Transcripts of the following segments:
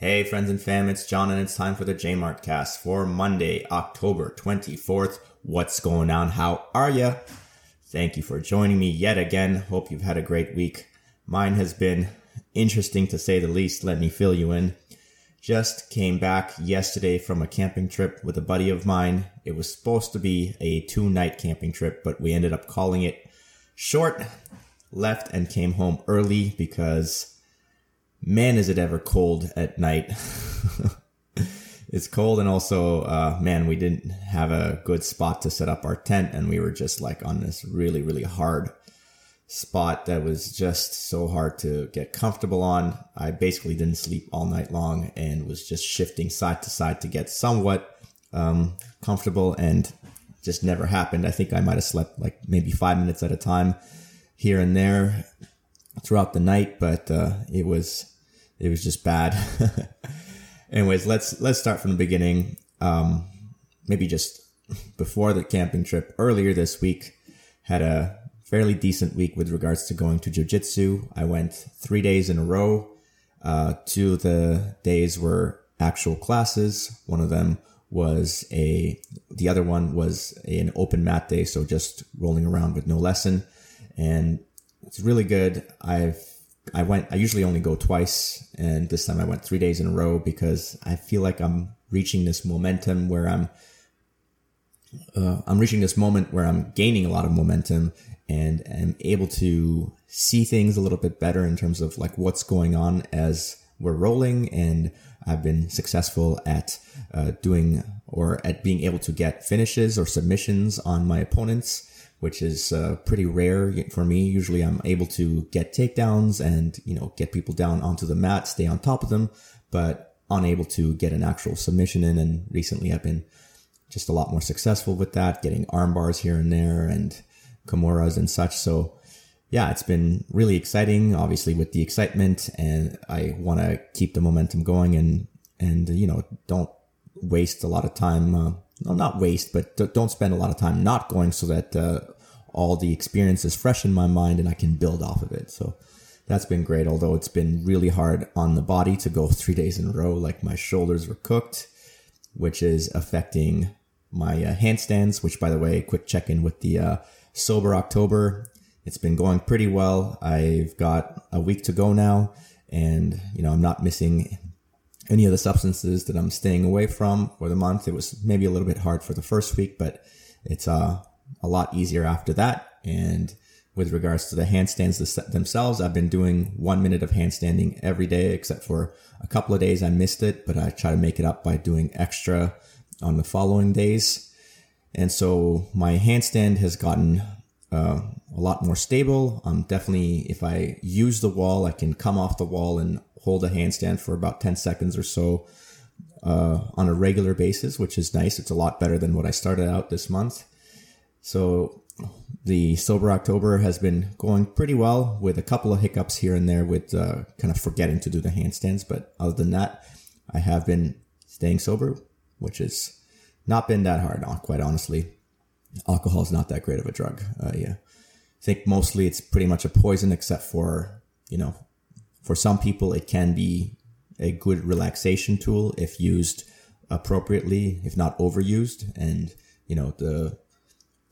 Hey, friends and fam, it's John, and it's time for the J-Mart cast for Monday, October 24th. What's going on? How are ya? Thank you for joining me yet again. Hope you've had a great week. Mine has been interesting to say the least. Let me fill you in. Just came back yesterday from a camping trip with a buddy of mine. It was supposed to be a two night camping trip, but we ended up calling it short. Left and came home early because man, is it ever cold at night. it's cold, and also, uh, man, we didn't have a good spot to set up our tent, and we were just like on this really, really hard spot that was just so hard to get comfortable on. I basically didn't sleep all night long and was just shifting side to side to get somewhat um, comfortable, and just never happened. I think I might have slept like maybe five minutes at a time here and there throughout the night, but uh, it was it was just bad. Anyways, let's let's start from the beginning. Um, maybe just before the camping trip earlier this week, had a fairly decent week with regards to going to jiu-jitsu. I went three days in a row. Uh, two of the days were actual classes. One of them was a, the other one was an open mat day. So just rolling around with no lesson and it's really good. I've I went. I usually only go twice, and this time I went three days in a row because I feel like I'm reaching this momentum where I'm. Uh, I'm reaching this moment where I'm gaining a lot of momentum and am able to see things a little bit better in terms of like what's going on as we're rolling. And I've been successful at uh, doing or at being able to get finishes or submissions on my opponents which is uh, pretty rare for me. Usually I'm able to get takedowns and, you know, get people down onto the mat, stay on top of them, but unable to get an actual submission in. And recently I've been just a lot more successful with that, getting arm bars here and there and Kimuras and such. So yeah, it's been really exciting, obviously with the excitement and I want to keep the momentum going and, and, you know, don't waste a lot of time, uh, well, not waste, but don't spend a lot of time not going so that uh, all the experience is fresh in my mind and I can build off of it. So that's been great. Although it's been really hard on the body to go three days in a row. Like my shoulders were cooked, which is affecting my uh, handstands. Which, by the way, quick check in with the uh, sober October. It's been going pretty well. I've got a week to go now, and you know I'm not missing any of the substances that I'm staying away from for the month. It was maybe a little bit hard for the first week, but it's uh, a lot easier after that. And with regards to the handstands themselves, I've been doing one minute of handstanding every day, except for a couple of days I missed it, but I try to make it up by doing extra on the following days. And so my handstand has gotten uh, a lot more stable. I'm definitely, if I use the wall, I can come off the wall and hold a handstand for about 10 seconds or so uh, on a regular basis, which is nice. It's a lot better than what I started out this month. So the Sober October has been going pretty well with a couple of hiccups here and there with uh, kind of forgetting to do the handstands. But other than that, I have been staying sober, which has not been that hard, quite honestly. Alcohol is not that great of a drug. Uh, yeah. I think mostly it's pretty much a poison, except for, you know, for some people, it can be a good relaxation tool if used appropriately, if not overused. And, you know, the,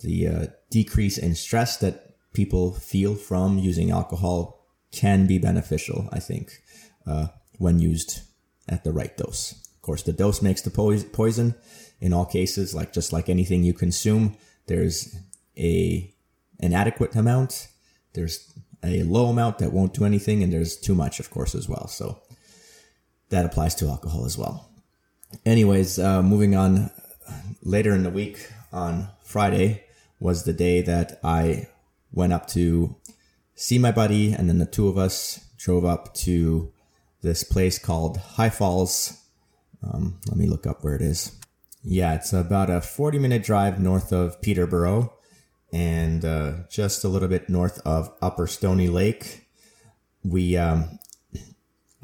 the uh, decrease in stress that people feel from using alcohol can be beneficial, I think, uh, when used at the right dose. Of course, the dose makes the poison in all cases, like just like anything you consume, there's a an adequate amount. There's a low amount that won't do anything, and there's too much, of course, as well. So that applies to alcohol as well. Anyways, uh, moving on. Later in the week, on Friday, was the day that I went up to see my buddy, and then the two of us drove up to this place called High Falls. Um, let me look up where it is. Yeah, it's about a 40 minute drive north of Peterborough and uh, just a little bit north of Upper Stoney Lake. We um,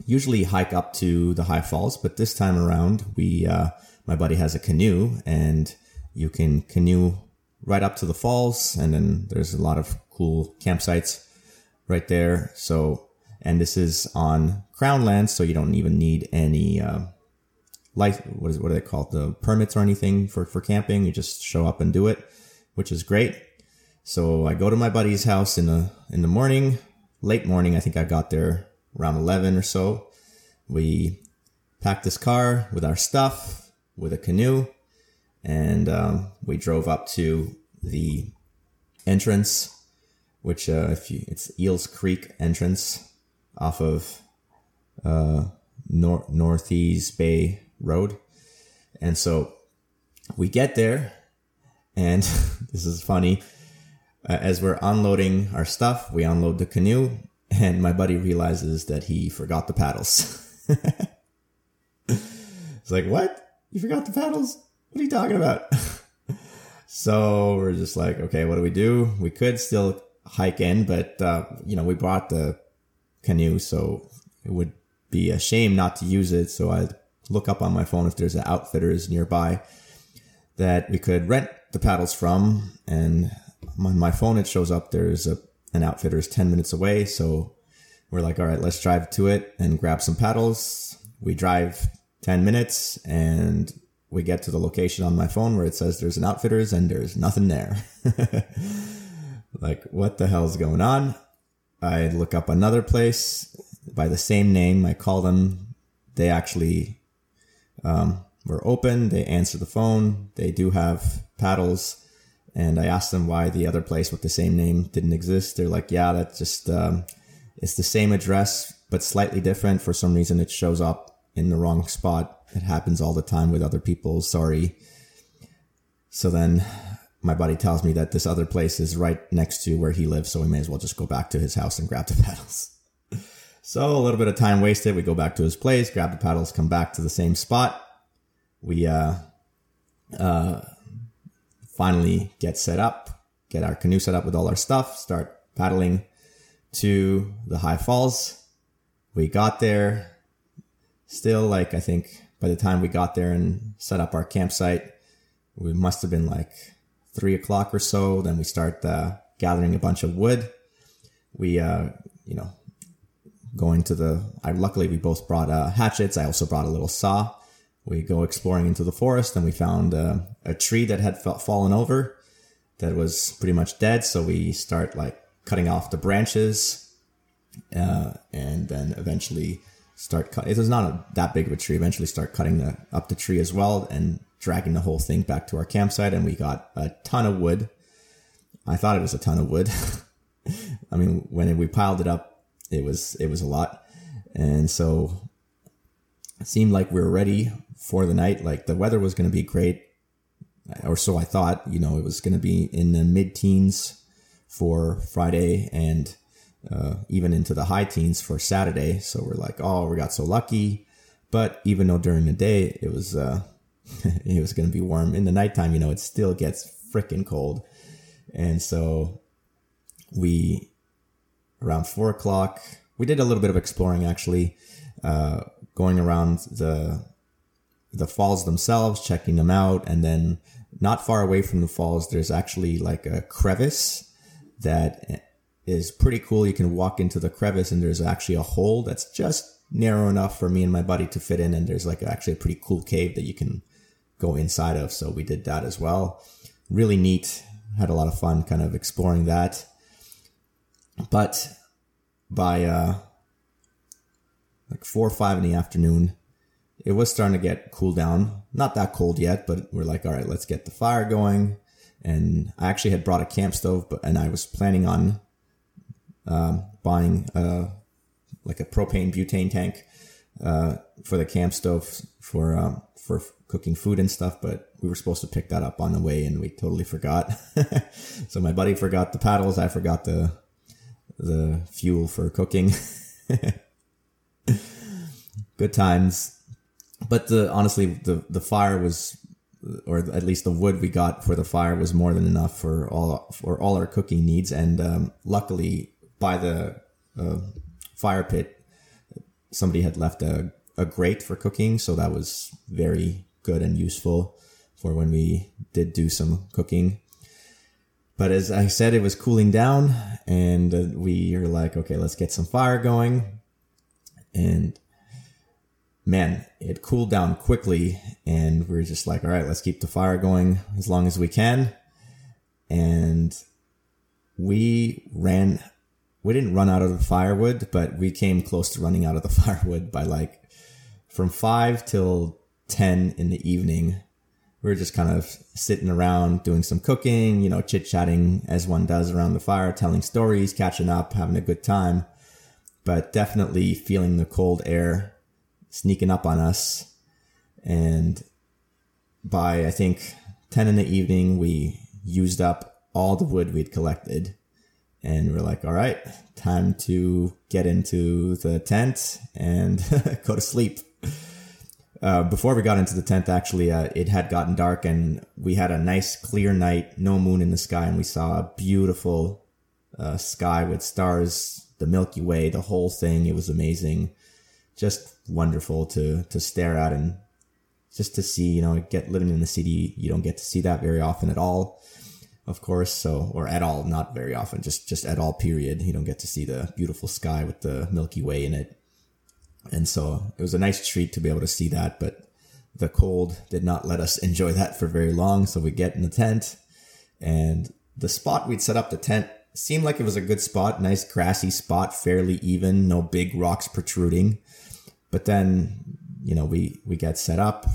usually hike up to the high falls, but this time around, we uh, my buddy has a canoe, and you can canoe right up to the falls, and then there's a lot of cool campsites right there. So and this is on crown land, so you don't even need any uh, life. What is what are they called? The permits or anything for for camping. You just show up and do it, which is great. So I go to my buddy's house in the in the morning, late morning. I think I got there around eleven or so. We packed this car with our stuff, with a canoe, and um, we drove up to the entrance, which uh, if you it's Eels Creek entrance off of uh, Nor- Northey's Bay Road. And so we get there, and this is funny. Uh, as we're unloading our stuff, we unload the canoe, and my buddy realizes that he forgot the paddles. it's like, what? You forgot the paddles? What are you talking about? so we're just like, okay, what do we do? We could still hike in, but, uh, you know, we brought the canoe, so it would be a shame not to use it. So I look up on my phone if there's an outfitters nearby that we could rent the paddles from. And on my phone, it shows up there's a, an outfitters 10 minutes away. So we're like, all right, let's drive to it and grab some paddles. We drive 10 minutes and we get to the location on my phone where it says there's an outfitters and there's nothing there. like, what the hell's going on? I look up another place by the same name. I call them. They actually um, were open. They answer the phone. They do have paddles. And I asked them why the other place with the same name didn't exist. They're like, yeah, that's just, um, it's the same address, but slightly different. For some reason, it shows up in the wrong spot. It happens all the time with other people. Sorry. So then my buddy tells me that this other place is right next to where he lives, so we may as well just go back to his house and grab the paddles. so a little bit of time wasted. We go back to his place, grab the paddles, come back to the same spot. We uh, uh, finally get set up, get our canoe set up with all our stuff, start paddling to the high falls. We got there. Still, like I think by the time we got there and set up our campsite, we must have been like three o'clock or so. Then we start uh, gathering a bunch of wood. We, uh, you know, going to the. I luckily we both brought uh, hatchets. I also brought a little saw. We go exploring into the forest, and we found uh, a tree that had fallen over, that was pretty much dead. So we start like cutting off the branches, uh, and then eventually start cut. It was not a, that big of a tree. Eventually, start cutting the, up the tree as well, and dragging the whole thing back to our campsite, and we got a ton of wood. I thought it was a ton of wood. I mean, when we piled it up, it was it was a lot, and so it seemed like we were ready for the night. Like the weather was going to be great, or so I thought. You know, it was going to be in the mid teens for Friday and uh, even into the high teens for Saturday. So we're like, oh, we got so lucky. But even though during the day it was uh, it was going to be warm. In the nighttime, you know, it still gets freaking cold. And so we, around four o'clock, we did a little bit of exploring actually, uh, going around the, the falls themselves, checking them out. And then not far away from the falls, there's actually like a crevice that is pretty cool. You can walk into the crevice and there's actually a hole that's just narrow enough for me and my buddy to fit in. And there's like actually a pretty cool cave that you can go inside of. So we did that as well. Really neat. Had a lot of fun kind of exploring that. But by uh, like four or five in the afternoon, it was starting to get cool down. Not that cold yet, but we're like, all right, let's get the fire going. And I actually had brought a camp stove, but and I was planning on um, buying uh, like a propane butane tank uh, for the camp stove for um, for cooking food and stuff, but we were supposed to pick that up on the way and we totally forgot. so my buddy forgot the paddles. I forgot the, the fuel for cooking. Good times. But the, honestly, the, the fire was, or at least the wood we got for the fire was more than enough for all, for all our cooking needs. And, um, luckily by the, uh, fire pit, somebody had left a, a grate for cooking. So that was very good and useful for when we did do some cooking. but as I said, it was cooling down, and uh, we were like, okay, let's get some fire going. And man, it cooled down quickly, and we were just like, all right, let's keep the fire going as long as we can. And we ran, we didn't run out of the firewood, but we came close to running out of the firewood by like from five till 10 in the evening we were just kind of sitting around doing some cooking, you know, chit chatting as one does around the fire, telling stories, catching up, having a good time. But definitely feeling the cold air sneaking up on us. And by, I think, 10 in the evening, we used up all the wood we'd collected. And we're like, all right, time to get into the tent and go to sleep. Uh, before we got into the tent, actually, uh, it had gotten dark and we had a nice clear night, no moon in the sky, and we saw a beautiful uh, sky with stars, the Milky Way, the whole thing. It was amazing, just wonderful to to stare at and just to see. You know, get living in the city, you don't get to see that very often at all, of course. So, or at all, not very often, just just at all. Period. You don't get to see the beautiful sky with the Milky Way in it and so it was a nice treat to be able to see that, but the cold did not let us enjoy that for very long. So we get in the tent and the spot we'd set up the tent seemed like it was a good spot, nice grassy spot, fairly even, no big rocks protruding. But then, you know, we, we get set up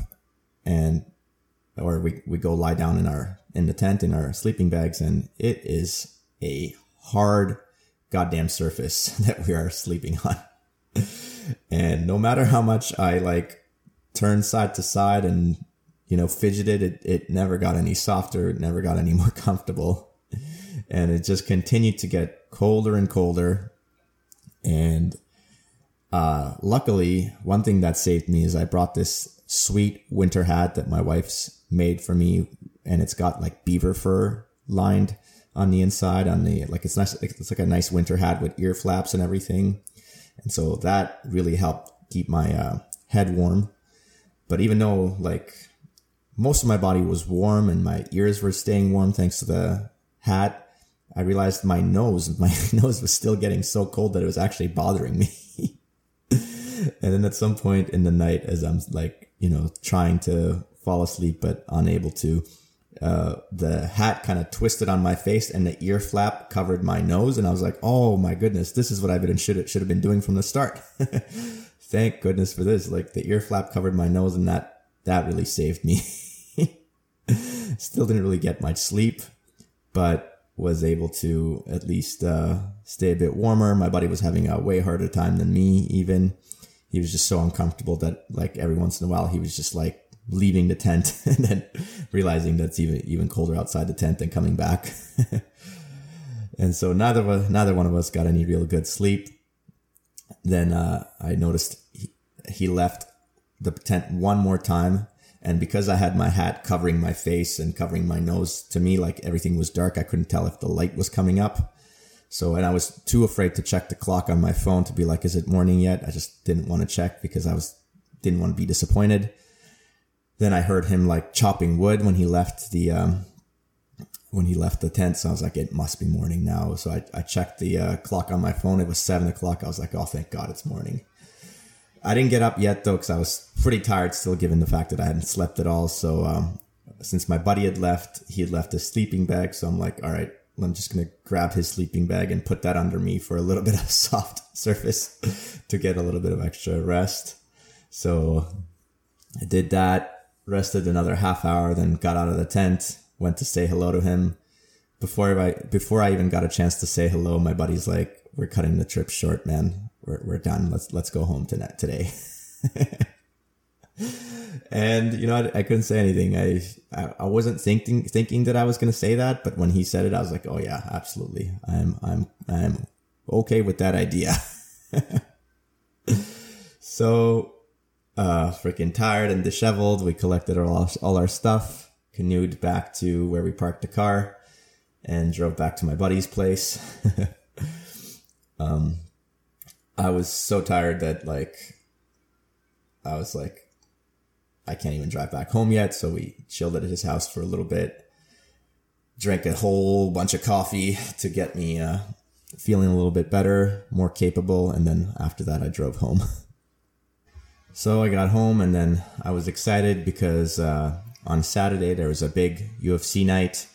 and, or we, we go lie down in our, in the tent in our sleeping bags and it is a hard goddamn surface that we are sleeping on. And no matter how much I like turned side to side and, you know, fidgeted, it, it never got any softer. It never got any more comfortable. And it just continued to get colder and colder. And, uh, luckily, one thing that saved me is I brought this sweet winter hat that my wife's made for me. And it's got like beaver fur lined on the inside on the, like, it's nice. It's like a nice winter hat with ear flaps and everything and so that really helped keep my uh, head warm. But even though like most of my body was warm and my ears were staying warm thanks to the hat, I realized my nose, my nose was still getting so cold that it was actually bothering me. and then at some point in the night, as I'm like, you know, trying to fall asleep but unable to, uh, the hat kind of twisted on my face and the ear flap covered my nose. And I was like, oh my goodness, this is what I've been should, should have been doing from the start. Thank goodness for this. Like the ear flap covered my nose and that, that really saved me. Still didn't really get much sleep, but was able to at least, uh, stay a bit warmer. My buddy was having a way harder time than me even. He was just so uncomfortable that like every once in a while he was just like, leaving the tent and then realizing that it's even even colder outside the tent and coming back. and so neither of, neither one of us got any real good sleep. Then uh, I noticed he, he left the tent one more time, and because I had my hat covering my face and covering my nose, to me like everything was dark. I couldn't tell if the light was coming up. So, and I was too afraid to check the clock on my phone to be like, is it morning yet? I just didn't want to check because I was, didn't want to be disappointed. Then I heard him like chopping wood when he left the, um, when he left the tent. So I was like, it must be morning now. So I, I checked the uh, clock on my phone. It was seven o'clock. I was like, oh, thank God it's morning. I didn't get up yet though, because I was pretty tired still, given the fact that I hadn't slept at all. So, um, since my buddy had left, he had left his sleeping bag. So I'm like, all right, I'm just going to grab his sleeping bag and put that under me for a little bit of soft surface to get a little bit of extra rest. So I did that rested another half hour, then got out of the tent, went to say hello to him. Before I before I even got a chance to say hello, my buddy's like, "We're cutting the trip short, man. We're we're done. Let's let's go home tonight today." and you know, I, I, couldn't say anything. I, I wasn't thinking thinking that I was going to say that, but when he said it, I was like, "Oh yeah, absolutely. I'm I'm I'm okay with that idea." so uh, freaking tired and disheveled. We collected all, all our stuff, canoed back to where we parked the car, and drove back to my buddy's place. um, I was so tired that like, I was like, I can't even drive back home yet. So we chilled at his house for a little bit. drank a whole bunch of coffee to get me uh, feeling a little bit better, more capable, and then after that, I drove home. so I got home, and then I was excited because uh, on Saturday there was a big UFC night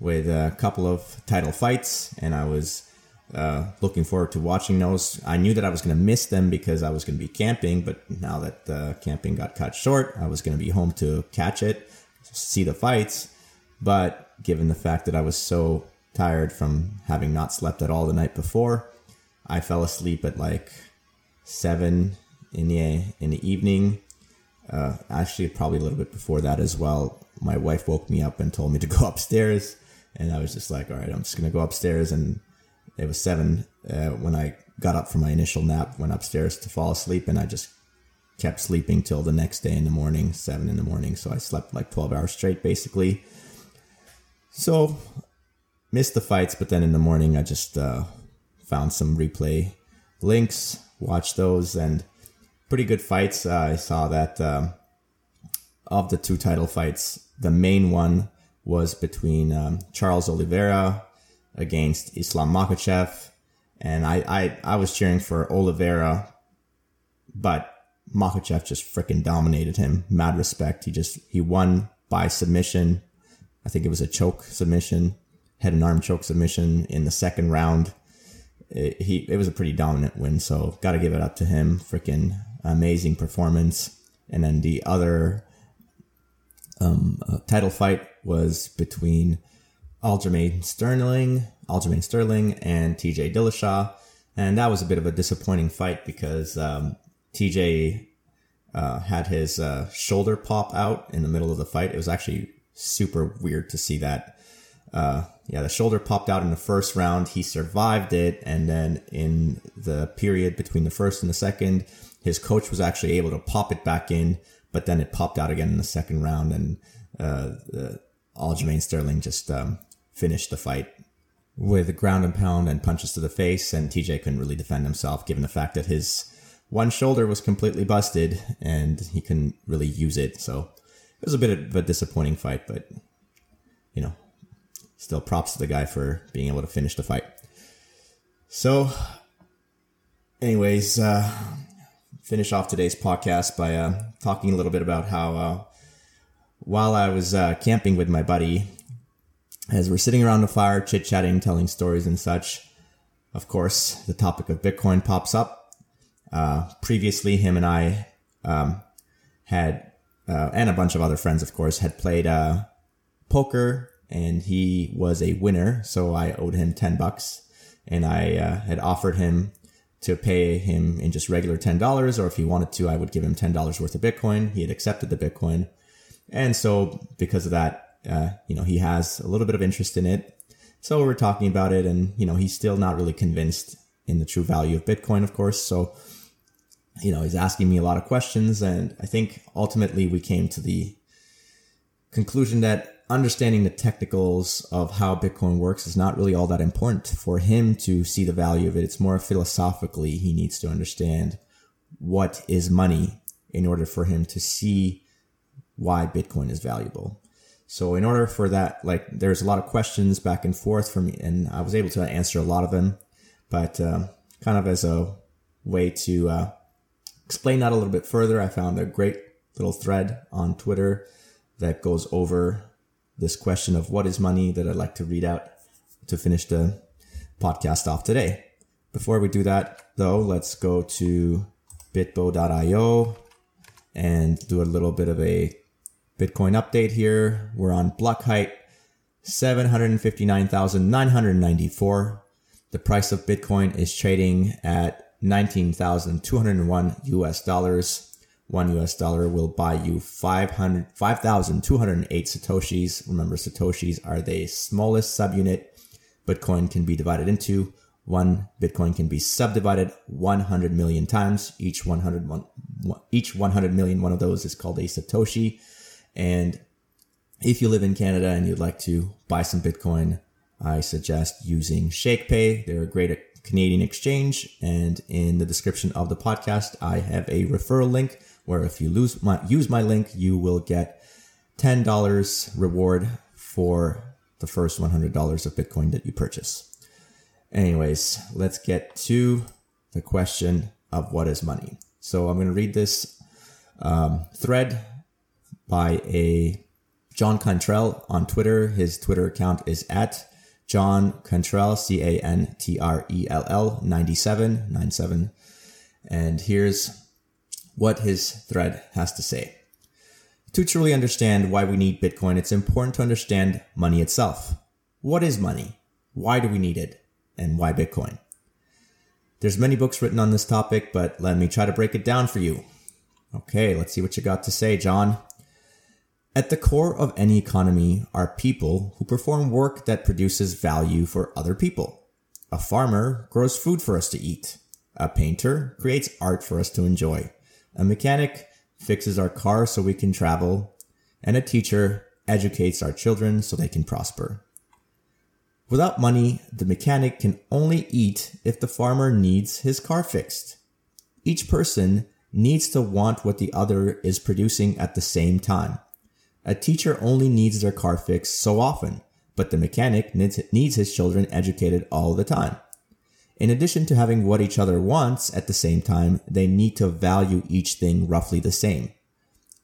with a couple of title fights, and I was uh, looking forward to watching those. I knew that I was going to miss them because I was going to be camping, but now that uh, camping got cut short, I was going to be home to catch it, see the fights. But given the fact that I was so tired from having not slept at all the night before, I fell asleep at like seven in the in the evening. Uh, actually, probably a little bit before that as well. My wife woke me up and told me to go upstairs, and I was just like, "All right, I'm just gonna go upstairs." And it was seven uh, when I got up from my initial nap, went upstairs to fall asleep, and I just kept sleeping till the next day in the morning, seven in the morning. So I slept like 12 hours straight, basically. So missed the fights, but then in the morning I just uh, found some replay links, watched those, and pretty good fights. Uh, I saw that um, of the two title fights, the main one was between um, Charles Oliveira against Islam Makhachev, and I, I I was cheering for Oliveira, but Makhachev just freaking dominated him. Mad respect. He just he won by submission. I think it was a choke submission, head and arm choke submission in the second round. It, he it was a pretty dominant win, so got to give it up to him. Freaking amazing performance. And then the other um, uh, title fight was between Aljamain Sterling, Aljamain Sterling, and TJ Dillashaw, and that was a bit of a disappointing fight because um, TJ uh, had his uh, shoulder pop out in the middle of the fight. It was actually super weird to see that. Uh, yeah, the shoulder popped out in the first round. He survived it, and then in the period between the first and the second, his coach was actually able to pop it back in, but then it popped out again in the second round, and uh, Aljamain Sterling just um, finished the fight with a ground and pound and punches to the face, and TJ couldn't really defend himself given the fact that his one shoulder was completely busted and he couldn't really use it. So it was a bit of a disappointing fight, but you know, still props to the guy for being able to finish the fight. So, anyways, uh, finish off today's podcast by uh, talking a little bit about how uh, while I was uh, camping with my buddy, as we're sitting around the fire, chit chatting, telling stories and such, of course, the topic of Bitcoin pops up. Uh, previously, him and I um, had, uh, and a bunch of other friends, of course, had played uh, poker, and he was a winner. So I owed him ten bucks, and I uh, had offered him to pay him in just regular ten dollars, or if he wanted to, I would give him ten dollars worth of Bitcoin. He had accepted the Bitcoin, and so because of that, uh, you know, he has a little bit of interest in it. So we're talking about it, and you know, he's still not really convinced in the true value of Bitcoin, of course. So, you know, he's asking me a lot of questions, and I think ultimately we came to the conclusion that understanding the technicals of how Bitcoin works is not really all that important for him to see the value of it. It's more philosophically, he needs to understand what is money in order for him to see why Bitcoin is valuable. So in order for that, like there's a lot of questions back and forth from me, and I was able to answer a lot of them, but um, kind of as a way to uh, explain that a little bit further, I found a great little thread on Twitter that goes over this question of what is money that I'd like to read out to finish the podcast off today. Before we do that, though, let's go to bitbo.io and do a little bit of a Bitcoin update here. We're on block height 759,994. The price of Bitcoin is trading at 19,201 US dollars. One US dollar will buy you 500, 5,208 Satoshis. Remember, Satoshis are the smallest subunit Bitcoin can be divided into. One Bitcoin can be subdivided 100 million times. Each 100, one, each 100 million one of those is called a Satoshi. And if you live in Canada and you'd like to buy some Bitcoin, I suggest using ShakePay. They're a great Canadian exchange. And in the description of the podcast, I have a referral link where if you lose my, use my link, you will get $10 reward for the first $100 of Bitcoin that you purchase. Anyways, let's get to the question of what is money. So I'm going to read this um, thread by a John Cantrell on Twitter. His Twitter account is at John Cantrell, C A N T R E L L 97, 97. And here's what his thread has to say. To truly understand why we need Bitcoin, it's important to understand money itself. What is money? Why do we need it? And why Bitcoin? There's many books written on this topic, but let me try to break it down for you. Okay, let's see what you got to say, John. At the core of any economy are people who perform work that produces value for other people. A farmer grows food for us to eat. A painter creates art for us to enjoy. A mechanic fixes our car so we can travel. And a teacher educates our children so they can prosper. Without money, the mechanic can only eat if the farmer needs his car fixed. Each person needs to want what the other is producing at the same time. A teacher only needs their car fixed so often, but the mechanic needs, his children educated all the time. In addition to having what each other wants at the same time, they need to value each thing roughly the same.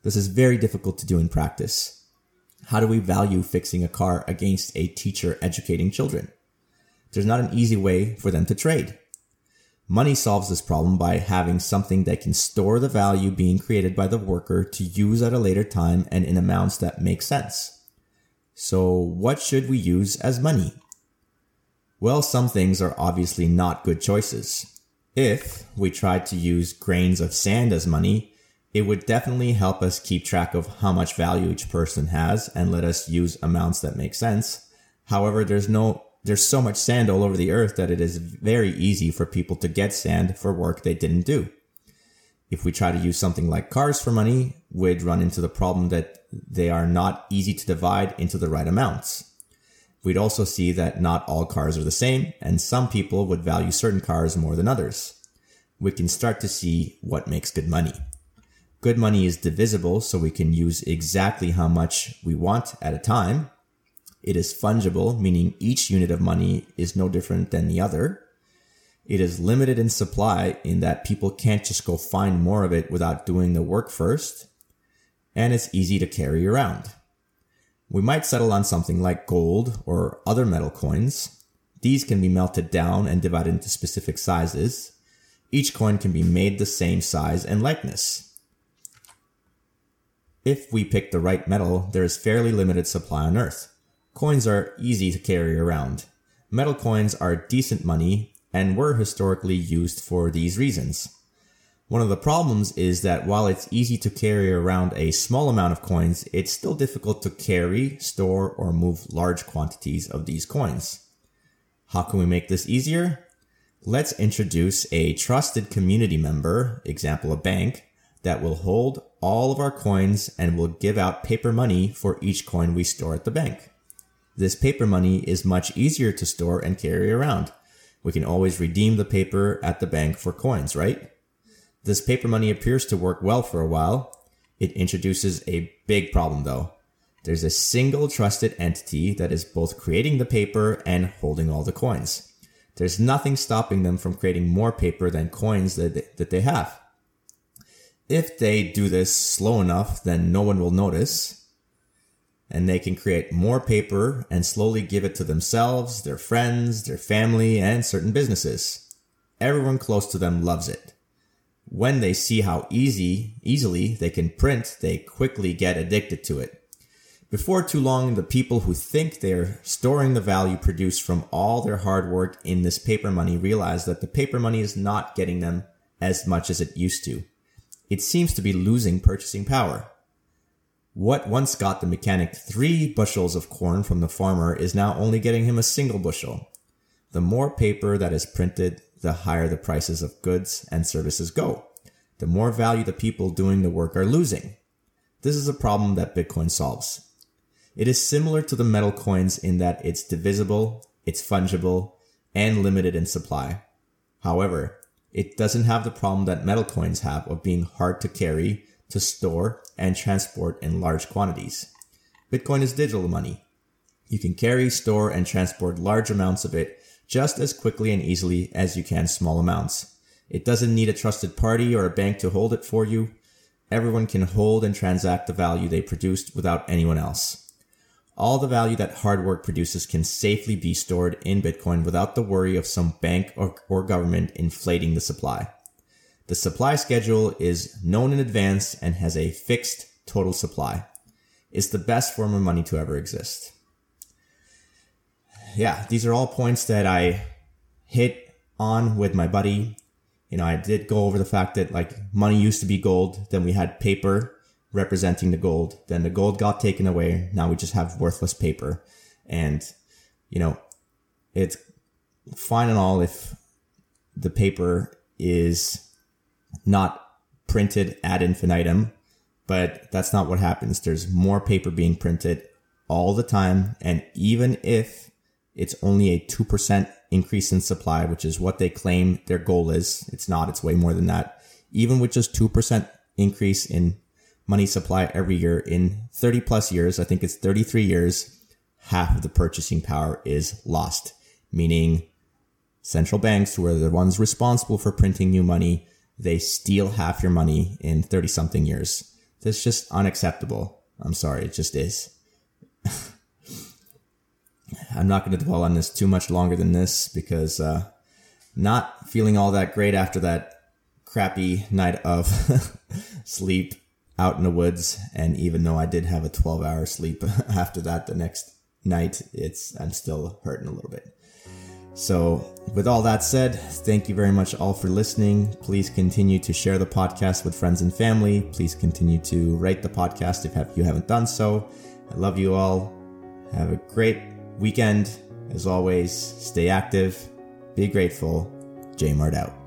This is very difficult to do in practice. How do we value fixing a car against a teacher educating children? There's not an easy way for them to trade. Money solves this problem by having something that can store the value being created by the worker to use at a later time and in amounts that make sense. So what should we use as money? Well, some things are obviously not good choices. If we tried to use grains of sand as money, it would definitely help us keep track of how much value each person has and let us use amounts that make sense. However, there's no there's so much sand all over the earth that it is very easy for people to get sand for work they didn't do. If we try to use something like cars for money, we'd run into the problem that they are not easy to divide into the right amounts. We'd also see that not all cars are the same, and some people would value certain cars more than others. We can start to see what makes good money. Good money is divisible, so we can use exactly how much we want at a time. It is fungible, meaning each unit of money is no different than the other. It is limited in supply in that people can't just go find more of it without doing the work first. And it's easy to carry around. We might settle on something like gold or other metal coins. These can be melted down and divided into specific sizes. Each coin can be made the same size and likeness. If we pick the right metal, there is fairly limited supply on Earth. Coins are easy to carry around. Metal coins are decent money and were historically used for these reasons. One of the problems is that while it's easy to carry around a small amount of coins, it's still difficult to carry, store, or move large quantities of these coins. How can we make this easier? Let's introduce a trusted community member, example a bank, that will hold all of our coins and will give out paper money for each coin we store at the bank. This paper money is much easier to store and carry around. We can always redeem the paper at the bank for coins, right? This paper money appears to work well for a while. It introduces a big problem though. There's a single trusted entity that is both creating the paper and holding all the coins. There's nothing stopping them from creating more paper than coins that they, that they have. If they do this slow enough, then no one will notice. And they can create more paper and slowly give it to themselves, their friends, their family, and certain businesses. Everyone close to them loves it. When they see how easy, easily they can print, they quickly get addicted to it. Before too long, the people who think they're storing the value produced from all their hard work in this paper money realize that the paper money is not getting them as much as it used to it seems to be losing purchasing power. What once got the mechanic three bushels of corn from the farmer is now only getting him a single bushel. The more paper that is printed, the higher the prices of goods and services go. The more value the people doing the work are losing. This is a problem that Bitcoin solves. It is similar to the metal coins in that it's divisible, it's fungible, and limited in supply. However, it doesn't have the problem that metal coins have of being hard to carry, to store, and transport in large quantities. Bitcoin is digital money. You can carry, store, and transport large amounts of it just as quickly and easily as you can small amounts. It doesn't need a trusted party or a bank to hold it for you. Everyone can hold and transact the value they produced without anyone else. All the value that hard work produces can safely be stored in Bitcoin without the worry of some bank or, or government inflating the supply. The supply schedule is known in advance and has a fixed total supply. It's the best form of money to ever exist. Yeah, these are all points that I hit on with my buddy. You know, I did go over the fact that like money used to be gold, then we had paper representing the gold, then the gold got taken away. Now we just have worthless paper. And, you know, it's fine and all if the paper is not printed ad infinitum, but that's not what happens. There's more paper being printed all the time. And even if it's only a 2% increase in supply, which is what they claim their goal is, it's not, it's way more than that. Even with just 2% increase in money supply every year in 30 plus years, I think it's 33 years, half of the purchasing power is lost, meaning central banks, who are the ones responsible for printing new money, they steal half your money in 30 something years. That's just unacceptable. I'm sorry, it just is. I'm not going to dwell on this too much longer than this because uh, not feeling all that great after that crappy night of sleep out in the woods. And even though I did have a 12 hour sleep after that the next night, it's I'm still hurting a little bit. So, with all that said, thank you very much all for listening. Please continue to share the podcast with friends and family. Please continue to rate the podcast if you haven't done so. I love you all. Have a great weekend. As always, stay active, be grateful. J Mart out.